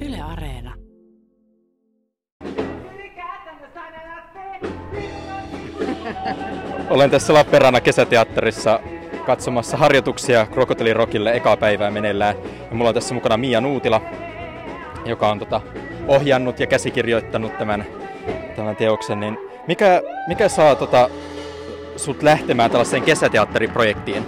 Yle Areena. Olen tässä Lappeenrannan kesäteatterissa katsomassa harjoituksia Krokotilirokille ekaa päivää meneillään. Ja mulla on tässä mukana Mia Nuutila, joka on tota, ohjannut ja käsikirjoittanut tämän, tämän teoksen. Niin mikä, mikä saa tota, sut lähtemään tällaiseen kesäteatteriprojektiin?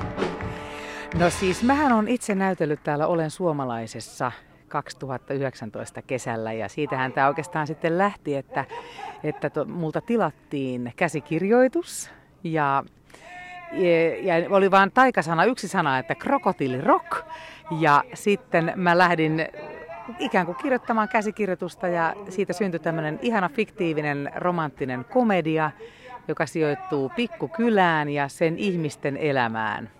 No siis mähän on itse näytellyt täällä Olen suomalaisessa 2019 kesällä. Ja siitähän tämä oikeastaan sitten lähti, että, että to, multa tilattiin käsikirjoitus. Ja, ja, ja oli vain taikasana, yksi sana, että krokotiili rock. Ja sitten mä lähdin ikään kuin kirjoittamaan käsikirjoitusta ja siitä syntyi tämmöinen ihana fiktiivinen romanttinen komedia, joka sijoittuu pikkukylään ja sen ihmisten elämään.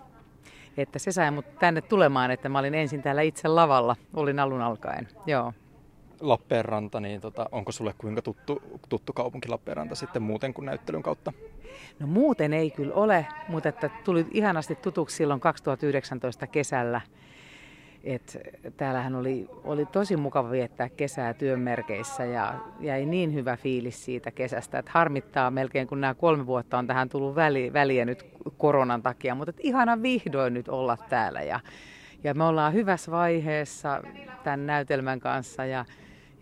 Että se sai mut tänne tulemaan, että mä olin ensin täällä itse lavalla, olin alun alkaen. Joo. Lappeenranta, niin tota, onko sulle kuinka tuttu, tuttu kaupunki Lappeenranta sitten muuten kuin näyttelyn kautta? No muuten ei kyllä ole, mutta että tuli ihanasti tutuksi silloin 2019 kesällä. Et täällähän oli, oli tosi mukava viettää kesää työnmerkeissä ja jäi niin hyvä fiilis siitä kesästä, että harmittaa melkein kun nämä kolme vuotta on tähän tullut väli, väliä nyt koronan takia, mutta ihana vihdoin nyt olla täällä ja, ja me ollaan hyvässä vaiheessa tämän näytelmän kanssa ja,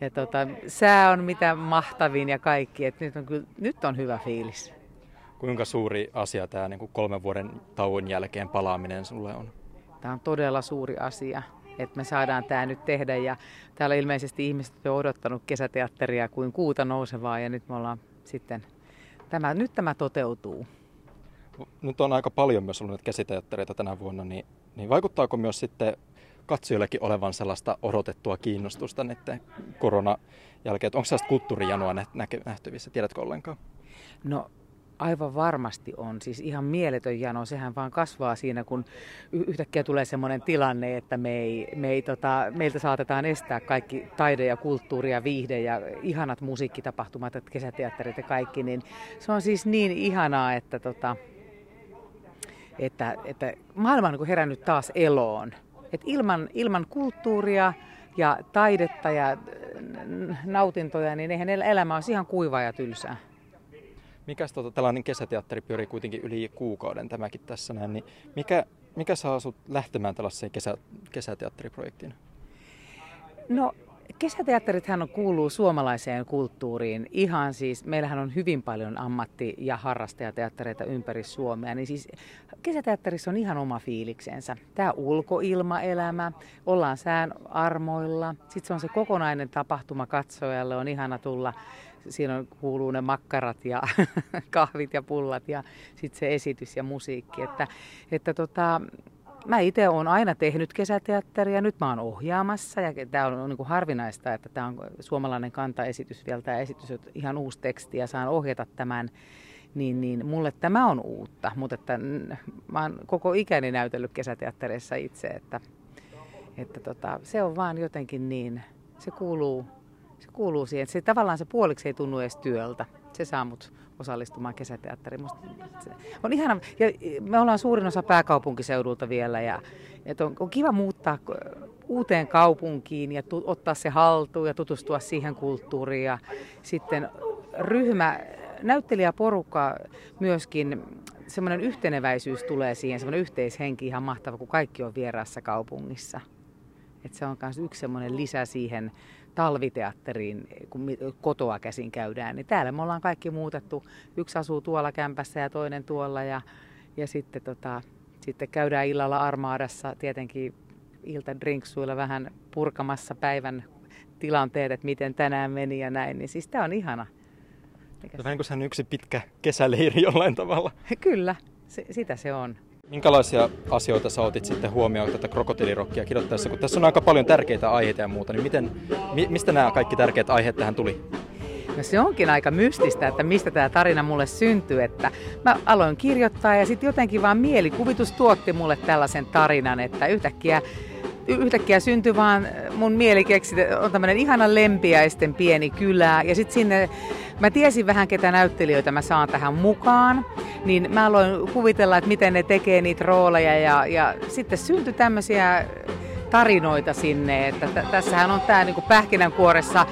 ja tota, sää on mitä mahtavin ja kaikki, että nyt on, nyt on hyvä fiilis. Kuinka suuri asia tämä niin kuin kolmen vuoden tauon jälkeen palaaminen sulle on? Tämä on todella suuri asia, että me saadaan tämä nyt tehdä. Ja täällä ilmeisesti ihmiset on odottanut kesäteatteria kuin kuuta nousevaa ja nyt me ollaan sitten, tämä, nyt tämä toteutuu. Nyt on aika paljon myös ollut käsiteattereita tänä vuonna, niin, niin vaikuttaako myös sitten katsojillekin olevan sellaista odotettua kiinnostusta näiden korona jälkeen? Onko sellaista kulttuurijanoa nähtävissä? Tiedätkö ollenkaan? No Aivan varmasti on. Siis ihan mieletön jano. Sehän vaan kasvaa siinä, kun yhtäkkiä tulee sellainen tilanne, että me ei, me ei, tota, meiltä saatetaan estää kaikki taide ja kulttuuri ja viihde ja ihanat musiikkitapahtumat, että kesäteatterit ja kaikki. Niin se on siis niin ihanaa, että, tota, että, että maailma on niin herännyt taas eloon. Et ilman, ilman kulttuuria ja taidetta ja nautintoja, niin eihän elämä olisi ihan kuivaa ja tylsää. Mikäs tota, tällainen kesäteatteri pyörii kuitenkin yli kuukauden tämäkin tässä näin, niin mikä, mikä saa sinut lähtemään tällaiseen kesä, kesäteatteriprojektiin? No kesäteatterithan kuuluu suomalaiseen kulttuuriin. Ihan siis, meillähän on hyvin paljon ammatti- ja harrastajateattereita ympäri Suomea, niin siis kesäteatterissa on ihan oma fiiliksensä. Tämä ulkoilmaelämä, ollaan sään armoilla, sitten se on se kokonainen tapahtuma katsojalle, on ihana tulla siinä on, kuuluu ne makkarat ja kahvit ja pullat ja sitten se esitys ja musiikki. Että, että tota, mä itse olen aina tehnyt kesäteatteria, nyt mä oon ohjaamassa ja tämä on, on niin harvinaista, että tämä on suomalainen kantaesitys vielä, tämä esitys on ihan uusi teksti ja saan ohjata tämän niin, niin mulle tämä on uutta, mutta että mä oon koko ikäni näytellyt kesäteattereissa itse, että, että tota, se on vaan jotenkin niin, se kuuluu se kuuluu siihen. Se, tavallaan se puoliksi ei tunnu edes työltä. Se saa mut osallistumaan kesäteatteriin. Musta se on ihana. Ja me ollaan suurin osa pääkaupunkiseudulta vielä ja et on, on kiva muuttaa uuteen kaupunkiin ja tu, ottaa se haltuun ja tutustua siihen kulttuuriin. Ja sitten ryhmä, näyttelijäporukka myöskin, semmoinen yhteneväisyys tulee siihen, semmoinen yhteishenki ihan mahtava, kun kaikki on vieraassa kaupungissa. Et se on myös yksi semmoinen lisä siihen talviteatteriin, kun kotoa käsin käydään, niin täällä me ollaan kaikki muutettu. Yksi asuu tuolla kämpässä ja toinen tuolla ja, ja sitten, tota, sitten käydään illalla armaadassa tietenkin iltadrinksuilla vähän purkamassa päivän tilanteet, että miten tänään meni ja näin, niin siis tämä on ihana. Vähän kuin yksi pitkä kesäleiri jollain tavalla. Kyllä, se, sitä se on. Minkälaisia asioita sä otit sitten huomioon tätä krokotiilirokkia kirjoittaessa, kun tässä on aika paljon tärkeitä aiheita ja muuta, niin miten, mi, mistä nämä kaikki tärkeät aiheet tähän tuli? No se onkin aika mystistä, että mistä tämä tarina mulle syntyi, että mä aloin kirjoittaa ja sitten jotenkin vaan mielikuvitus tuotti mulle tällaisen tarinan, että yhtäkkiä yhtäkkiä syntyi vaan mun mieli keksi, on tämmöinen ihana lempiäisten pieni kylä. Ja sitten sinne, mä tiesin vähän ketä näyttelijöitä mä saan tähän mukaan. Niin mä aloin kuvitella, että miten ne tekee niitä rooleja. Ja, ja sitten syntyi tämmöisiä tarinoita sinne. Että t- tässähän on tämä niinku pähkinänkuoressa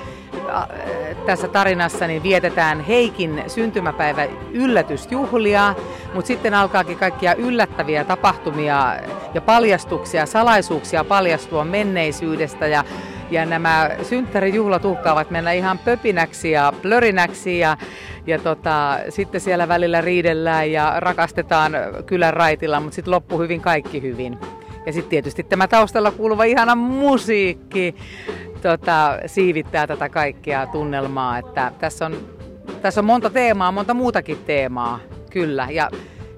tässä tarinassa niin vietetään Heikin syntymäpäivä yllätysjuhlia, mutta sitten alkaakin kaikkia yllättäviä tapahtumia ja paljastuksia, salaisuuksia paljastua menneisyydestä ja ja nämä synttärijuhlat uhkaavat mennä ihan pöpinäksi ja plörinäksi ja, ja tota, sitten siellä välillä riidellään ja rakastetaan kylän raitilla, mutta sitten loppu hyvin kaikki hyvin. Ja sitten tietysti tämä taustalla kuuluva ihana musiikki tota, siivittää tätä kaikkea tunnelmaa. Että tässä, on, tässä on monta teemaa, monta muutakin teemaa, kyllä. Ja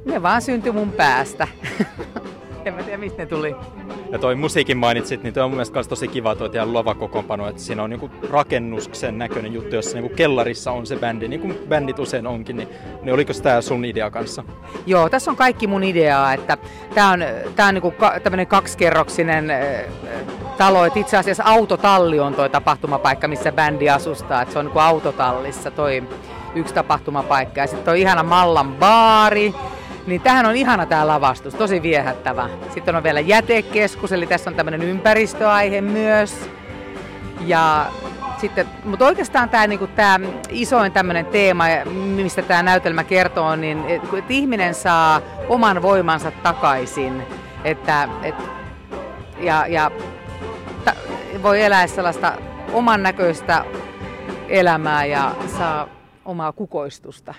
ne vaan syntyi mun päästä. en mä tiedä, mistä ne tuli. Ja toi musiikin mainitsit, niin toi on mun mielestä tosi kiva toi teidän lova kokoonpano, että siinä on niinku rakennuksen näköinen juttu, jossa niinku kellarissa on se bändi, niin kuin bändit usein onkin, niin, niin oliko tämä sun idea kanssa? Joo, tässä on kaikki mun ideaa, että tämä on, tää on niinku ka, tämmöinen kaksikerroksinen äh, talo, että itse asiassa autotalli on toi tapahtumapaikka, missä bändi asustaa, että se on niinku autotallissa toi yksi tapahtumapaikka ja sitten on ihana Mallan baari, niin tähän on ihana tämä lavastus, tosi viehättävä. Sitten on vielä jätekeskus, eli tässä on tämmöinen ympäristöaihe myös. Ja sitten, mutta oikeastaan tämä niinku, tää isoin tämmöinen teema, mistä tämä näytelmä kertoo, niin että et ihminen saa oman voimansa takaisin. Että, et, ja, ja ta, voi elää sellaista oman näköistä elämää ja saa omaa kukoistusta.